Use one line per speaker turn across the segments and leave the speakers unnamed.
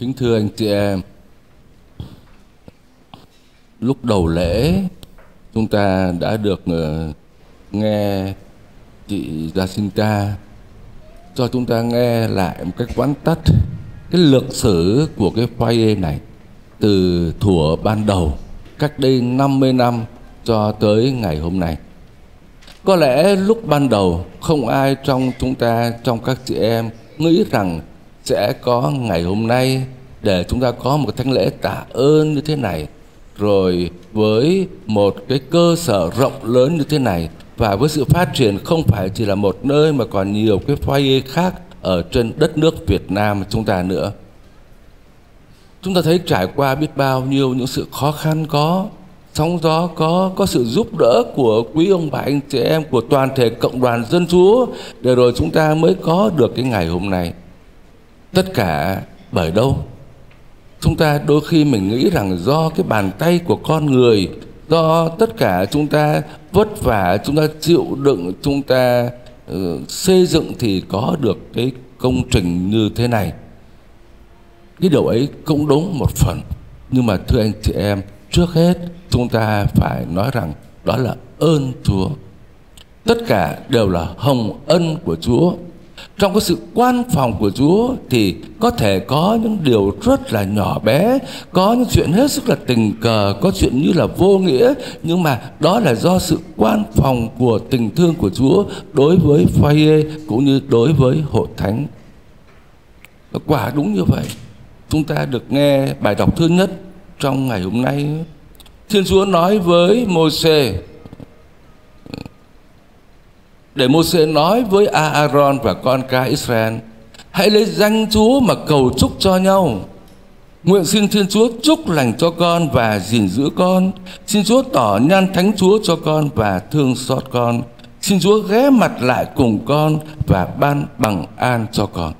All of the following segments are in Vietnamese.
Kính thưa anh chị em, lúc đầu lễ chúng ta đã được ờ, nghe chị Jacinta cho chúng ta nghe lại một cách quán tắt cái lược sử của cái foyer này từ thuở ban đầu cách đây 50 năm cho tới ngày hôm nay. Có lẽ lúc ban đầu không ai trong chúng ta trong các chị em nghĩ rằng sẽ có ngày hôm nay để chúng ta có một thánh lễ tạ ơn như thế này rồi với một cái cơ sở rộng lớn như thế này và với sự phát triển không phải chỉ là một nơi mà còn nhiều cái foyer khác ở trên đất nước Việt Nam chúng ta nữa. Chúng ta thấy trải qua biết bao nhiêu những sự khó khăn có, sóng gió có, có sự giúp đỡ của quý ông bà anh chị em của toàn thể cộng đoàn dân Chúa để rồi chúng ta mới có được cái ngày hôm nay. Tất cả bởi đâu? Chúng ta đôi khi mình nghĩ rằng do cái bàn tay của con người do tất cả chúng ta vất vả chúng ta chịu đựng chúng ta uh, xây dựng thì có được cái công trình như thế này. Cái điều ấy cũng đúng một phần. Nhưng mà thưa anh chị em trước hết chúng ta phải nói rằng đó là ơn chúa. Tất cả đều là hồng ân của chúa trong cái sự quan phòng của Chúa thì có thể có những điều rất là nhỏ bé, có những chuyện hết sức là tình cờ, có chuyện như là vô nghĩa, nhưng mà đó là do sự quan phòng của tình thương của Chúa đối với Phae cũng như đối với hội thánh. Và quả đúng như vậy. Chúng ta được nghe bài đọc thứ nhất trong ngày hôm nay. Thiên Chúa nói với Môi-se để Moses nói với Aaron và con cái Israel, hãy lấy danh Chúa mà cầu chúc cho nhau. Nguyện xin Thiên Chúa chúc lành cho con và gìn giữ con. Xin Chúa tỏ nhan thánh Chúa cho con và thương xót con. Xin Chúa ghé mặt lại cùng con và ban bằng an cho con.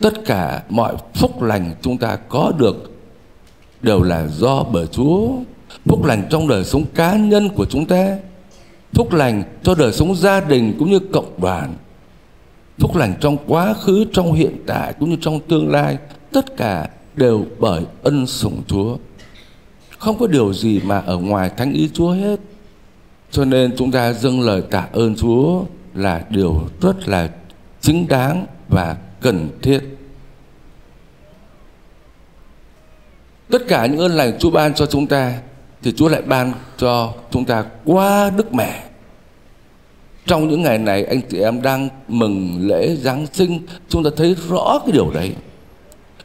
Tất cả mọi phúc lành chúng ta có được đều là do bởi Chúa. Phúc lành trong đời sống cá nhân của chúng ta phúc lành cho đời sống gia đình cũng như cộng đoàn. Phúc lành trong quá khứ, trong hiện tại cũng như trong tương lai, tất cả đều bởi ân sủng chúa. Không có điều gì mà ở ngoài thánh ý chúa hết. Cho nên chúng ta dâng lời tạ ơn chúa là điều rất là chính đáng và cần thiết. Tất cả những ơn lành chúa ban cho chúng ta thì Chúa lại ban cho chúng ta qua Đức Mẹ. Trong những ngày này anh chị em đang mừng lễ Giáng sinh, chúng ta thấy rõ cái điều đấy.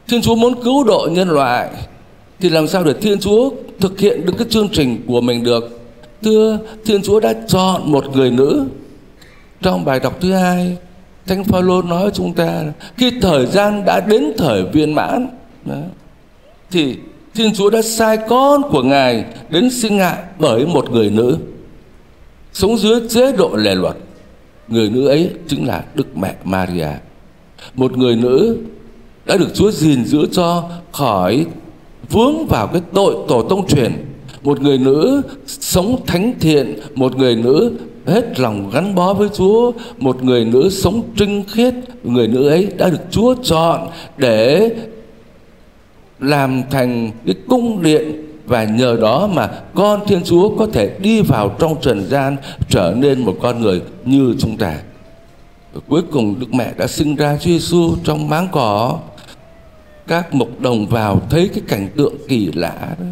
Thiên Chúa muốn cứu độ nhân loại thì làm sao để Thiên Chúa thực hiện được cái chương trình của mình được? Thưa, Thiên Chúa đã chọn một người nữ. Trong bài đọc thứ hai, Thánh Phaolô nói với chúng ta khi thời gian đã đến thời viên mãn đó, thì Thiên Chúa đã sai con của Ngài đến sinh hạ bởi một người nữ sống dưới chế độ lề luật. Người nữ ấy chính là Đức Mẹ Maria. Một người nữ đã được Chúa gìn giữ cho khỏi vướng vào cái tội tổ tông truyền. Một người nữ sống thánh thiện, một người nữ hết lòng gắn bó với Chúa, một người nữ sống trinh khiết, người nữ ấy đã được Chúa chọn để làm thành cái cung điện và nhờ đó mà con Thiên Chúa có thể đi vào trong trần gian trở nên một con người như chúng ta. Và cuối cùng Đức Mẹ đã sinh ra Chúa Giêsu trong máng cỏ. Các mục đồng vào thấy cái cảnh tượng kỳ lạ đó.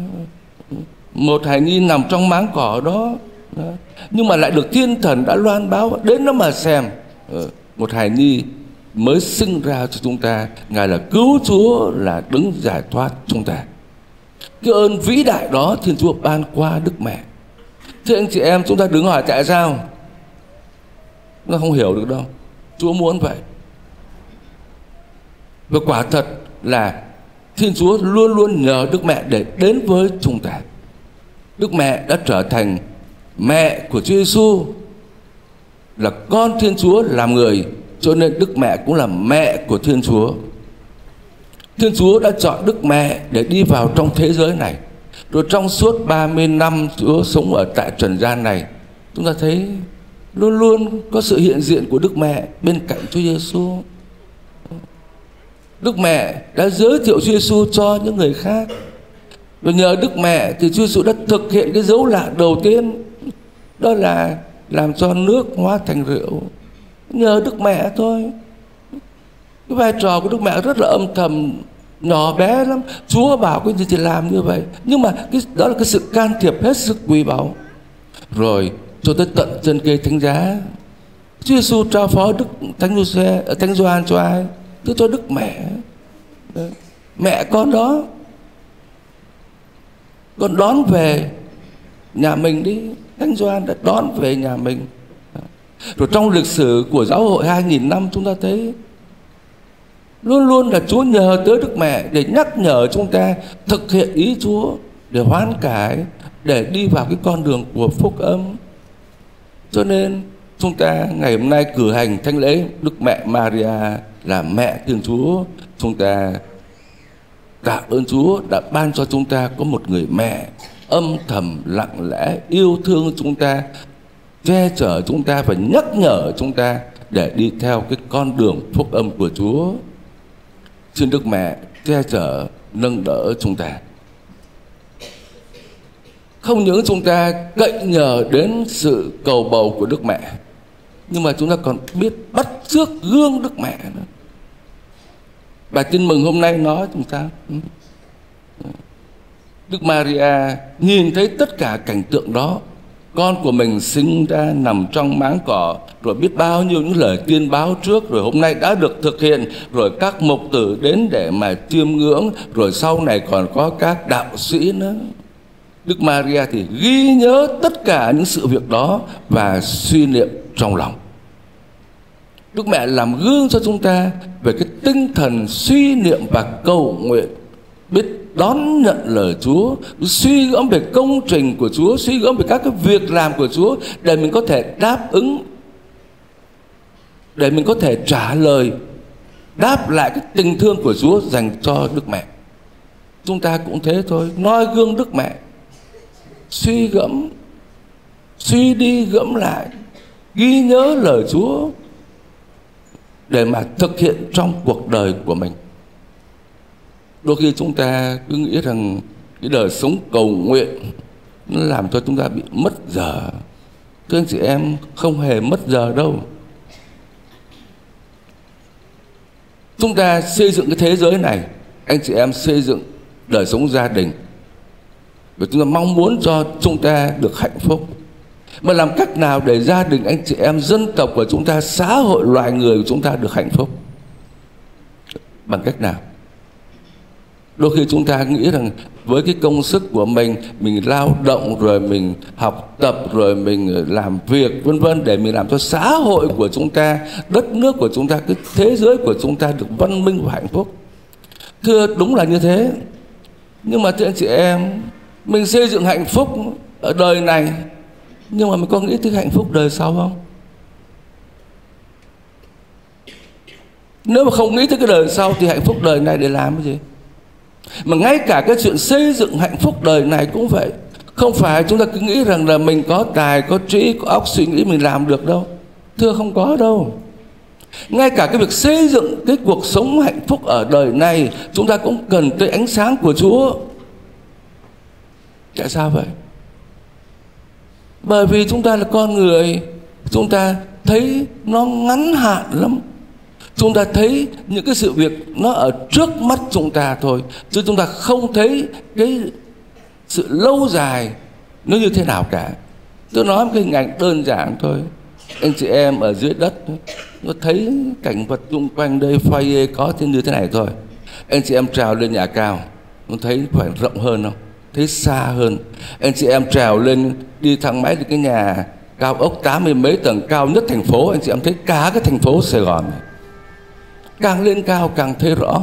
Một hài nhi nằm trong máng cỏ đó. đó. Nhưng mà lại được thiên thần đã loan báo, đến nó mà xem. Ờ, một hài nhi mới sinh ra cho chúng ta. Ngài là cứu chúa, là đứng giải thoát chúng ta. Cái ơn vĩ đại đó thiên chúa ban qua đức mẹ. Thế anh chị em, chúng ta đứng hỏi tại sao. Nó không hiểu được đâu. Chúa muốn vậy. Và quả thật là thiên chúa luôn luôn nhờ đức mẹ để đến với chúng ta. Đức mẹ đã trở thành mẹ của chúa giêsu là con thiên chúa làm người cho nên Đức Mẹ cũng là mẹ của Thiên Chúa. Thiên Chúa đã chọn Đức Mẹ để đi vào trong thế giới này. Rồi trong suốt 30 năm Chúa sống ở tại trần gian này, chúng ta thấy luôn luôn có sự hiện diện của Đức Mẹ bên cạnh Chúa Giêsu. Đức Mẹ đã giới thiệu Chúa Giêsu cho những người khác. Và nhờ Đức Mẹ thì Chúa Giêsu đã thực hiện cái dấu lạ đầu tiên đó là làm cho nước hóa thành rượu. Nhờ Đức Mẹ thôi. Cái vai trò của Đức Mẹ rất là âm thầm, nhỏ bé lắm. Chúa bảo cái gì thì làm như vậy. Nhưng mà cái, đó là cái sự can thiệp hết sức quý báu. Rồi, cho tới tận chân cây thánh giá. Chúa Giêsu trao phó Đức Thánh Giuse Thánh Gioan cho ai? Tức cho Đức Mẹ. Mẹ con đó. Con đón về nhà mình đi. Thánh Gioan đã đón về nhà mình rồi trong lịch sử của giáo hội 2.000 năm chúng ta thấy Luôn luôn là Chúa nhờ tới Đức Mẹ để nhắc nhở chúng ta thực hiện ý Chúa để hoán cải, để đi vào cái con đường của phúc âm. Cho nên chúng ta ngày hôm nay cử hành thánh lễ Đức Mẹ Maria là mẹ Thiên Chúa. Chúng ta tạ ơn Chúa đã ban cho chúng ta có một người mẹ âm thầm lặng lẽ yêu thương chúng ta che chở chúng ta và nhắc nhở chúng ta để đi theo cái con đường phúc âm của Chúa. Xin Đức Mẹ che chở, nâng đỡ chúng ta. Không những chúng ta cậy nhờ đến sự cầu bầu của Đức Mẹ, nhưng mà chúng ta còn biết bắt trước gương Đức Mẹ nữa. Bà tin mừng hôm nay nói chúng ta ừ. Đức Maria nhìn thấy tất cả cảnh tượng đó con của mình sinh ra nằm trong máng cỏ, rồi biết bao nhiêu những lời tiên báo trước, rồi hôm nay đã được thực hiện, rồi các mục tử đến để mà chiêm ngưỡng, rồi sau này còn có các đạo sĩ nữa. Đức Maria thì ghi nhớ tất cả những sự việc đó và suy niệm trong lòng. Đức Mẹ làm gương cho chúng ta về cái tinh thần suy niệm và cầu nguyện, biết đón nhận lời Chúa, suy gẫm về công trình của Chúa, suy gẫm về các cái việc làm của Chúa để mình có thể đáp ứng để mình có thể trả lời đáp lại cái tình thương của Chúa dành cho Đức Mẹ. Chúng ta cũng thế thôi, noi gương Đức Mẹ. Suy gẫm suy đi gẫm lại, ghi nhớ lời Chúa để mà thực hiện trong cuộc đời của mình đôi khi chúng ta cứ nghĩ rằng cái đời sống cầu nguyện nó làm cho chúng ta bị mất giờ. Thưa anh chị em không hề mất giờ đâu. Chúng ta xây dựng cái thế giới này, anh chị em xây dựng đời sống gia đình. Và chúng ta mong muốn cho chúng ta được hạnh phúc. Mà làm cách nào để gia đình anh chị em, dân tộc của chúng ta, xã hội, loài người của chúng ta được hạnh phúc? Bằng cách nào? Đôi khi chúng ta nghĩ rằng với cái công sức của mình mình lao động rồi mình học tập rồi mình làm việc, vân vân, để mình làm cho xã hội của chúng ta, đất nước của chúng ta, cái thế giới của chúng ta được văn minh và hạnh phúc. Thưa, đúng là như thế. Nhưng mà thưa anh chị em, mình xây dựng hạnh phúc ở đời này, nhưng mà mình có nghĩ tới hạnh phúc đời sau không? Nếu mà không nghĩ tới cái đời sau thì hạnh phúc đời này để làm cái gì? Mà ngay cả cái chuyện xây dựng hạnh phúc đời này cũng vậy. Không phải chúng ta cứ nghĩ rằng là mình có tài, có trí, có óc, suy nghĩ mình làm được đâu. Thưa, không có đâu. Ngay cả cái việc xây dựng cái cuộc sống hạnh phúc ở đời này, chúng ta cũng cần tới ánh sáng của chúa. Tại sao vậy? Bởi vì chúng ta là con người, chúng ta thấy nó ngắn hạn lắm chúng ta thấy những cái sự việc nó ở trước mắt chúng ta thôi, chứ chúng ta không thấy cái sự lâu dài nó như thế nào cả. Tôi nói một cái hình ảnh đơn giản thôi. Anh chị em ở dưới đất, nó thấy cảnh vật xung quanh đây, foyer có thế như thế này thôi. Anh chị em trèo lên nhà cao, nó thấy phải rộng hơn không? Thấy xa hơn. Anh chị em trèo lên, đi thang máy thì cái nhà cao ốc tám mươi mấy tầng cao nhất thành phố, anh chị em thấy cả cái thành phố Sài Gòn này càng lên cao càng thấy rõ.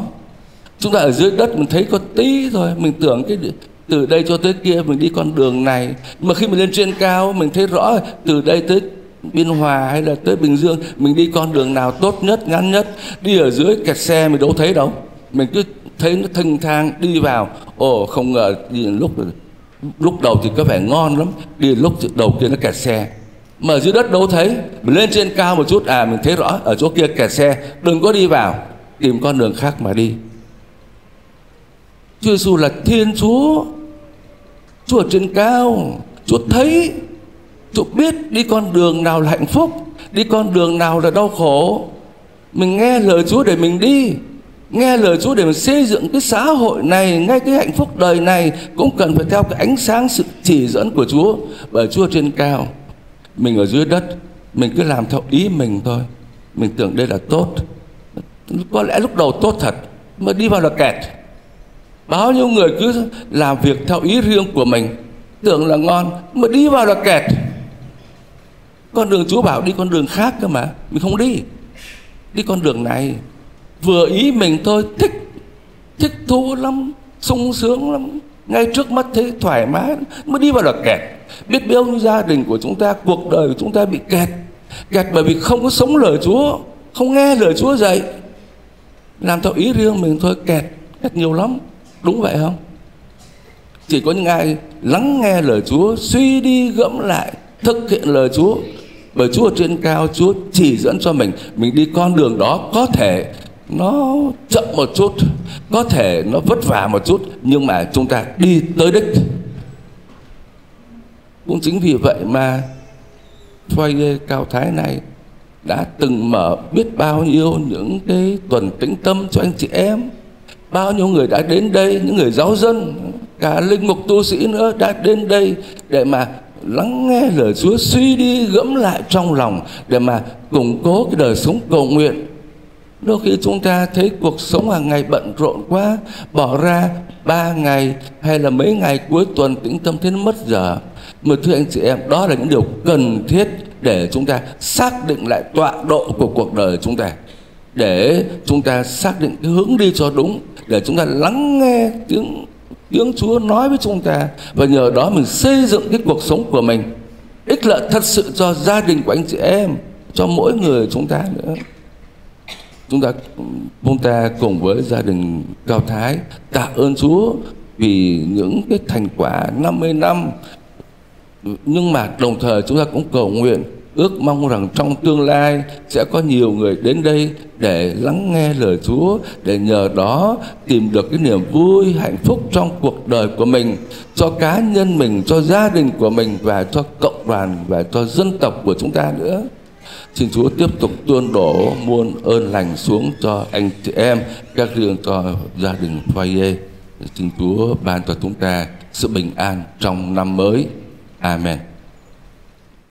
Chúng ta ở dưới đất mình thấy có tí thôi. Mình tưởng cái từ đây cho tới kia mình đi con đường này. Mà khi mình lên trên cao, mình thấy rõ từ đây tới biên hòa hay là tới bình dương, mình đi con đường nào tốt nhất, ngắn nhất. Đi ở dưới kẹt xe mình đâu thấy đâu. Mình cứ thấy nó thênh thang đi vào. Ồ, không ngờ đi lúc lúc đầu thì có vẻ ngon lắm. Đi lúc đầu kia nó kẹt xe mà dưới đất đâu thấy, mình lên trên cao một chút. À mình thấy rõ, ở chỗ kia kẹt xe, đừng có đi vào, tìm con đường khác mà đi. Chúa Giêsu là Thiên Chúa Chúa ở trên cao, Chúa thấy, Chúa biết đi con đường nào là hạnh phúc, Đi con đường nào là đau khổ. Mình nghe lời Chúa để mình đi, Nghe lời Chúa để mình xây dựng cái xã hội này, Ngay cái hạnh phúc đời này, Cũng cần phải theo cái ánh sáng sự chỉ dẫn của Chúa. Bởi Chúa trên cao. Mình ở dưới đất, Mình cứ làm theo ý mình thôi. Mình tưởng đây là tốt. Có lẽ lúc đầu tốt thật, Mà đi vào là kẹt. Bao nhiêu người cứ làm việc theo ý riêng của mình, Tưởng là ngon, Mà đi vào là kẹt. Con đường Chúa bảo đi con đường khác cơ mà, Mình không đi. Đi con đường này, Vừa ý mình thôi, thích Thích thú lắm, sung sướng lắm. Ngay trước mắt thấy thoải mái mới đi vào là kẹt biết bao nhiêu gia đình của chúng ta, cuộc đời của chúng ta bị kẹt. Kẹt bởi vì không có sống lời Chúa, không nghe lời Chúa dạy. Làm theo ý riêng mình thôi, kẹt kẹt nhiều lắm. Đúng vậy không? Chỉ có những ai lắng nghe lời Chúa, suy đi gẫm lại, thực hiện lời Chúa. Bởi Chúa trên cao, Chúa chỉ dẫn cho mình. Mình đi con đường đó, có thể nó chậm một chút, có thể nó vất vả một chút, nhưng mà chúng ta đi tới đích cũng chính vì vậy mà foyer cao thái này đã từng mở biết bao nhiêu những cái tuần tĩnh tâm cho anh chị em, bao nhiêu người đã đến đây, những người giáo dân, cả linh mục tu sĩ nữa đã đến đây để mà lắng nghe lời Chúa suy đi gẫm lại trong lòng, để mà củng cố cái đời sống cầu nguyện đôi khi chúng ta thấy cuộc sống hàng ngày bận rộn quá, bỏ ra ba ngày hay là mấy ngày cuối tuần tĩnh tâm thế nó mất giờ. Mà thưa anh chị em, đó là những điều cần thiết để chúng ta xác định lại tọa độ của cuộc đời chúng ta. Để chúng ta xác định cái hướng đi cho đúng, để chúng ta lắng nghe tiếng tiếng Chúa nói với chúng ta. Và nhờ đó mình xây dựng cái cuộc sống của mình. Ích lợi thật sự cho gia đình của anh chị em, cho mỗi người chúng ta nữa chúng ta chúng ta cùng với gia đình Cao Thái tạ ơn Chúa vì những cái thành quả 50 năm. Nhưng mà đồng thời chúng ta cũng cầu nguyện, ước mong rằng trong tương lai sẽ có nhiều người đến đây để lắng nghe lời Chúa, để nhờ đó tìm được cái niềm vui, hạnh phúc trong cuộc đời của mình, cho cá nhân mình, cho gia đình của mình và cho cộng đoàn và cho dân tộc của chúng ta nữa. Xin Chúa tiếp tục tuôn đổ muôn ơn lành xuống cho anh chị em, các riêng cho gia đình Foyer. Xin Chúa ban cho chúng ta sự bình an trong năm mới. Amen.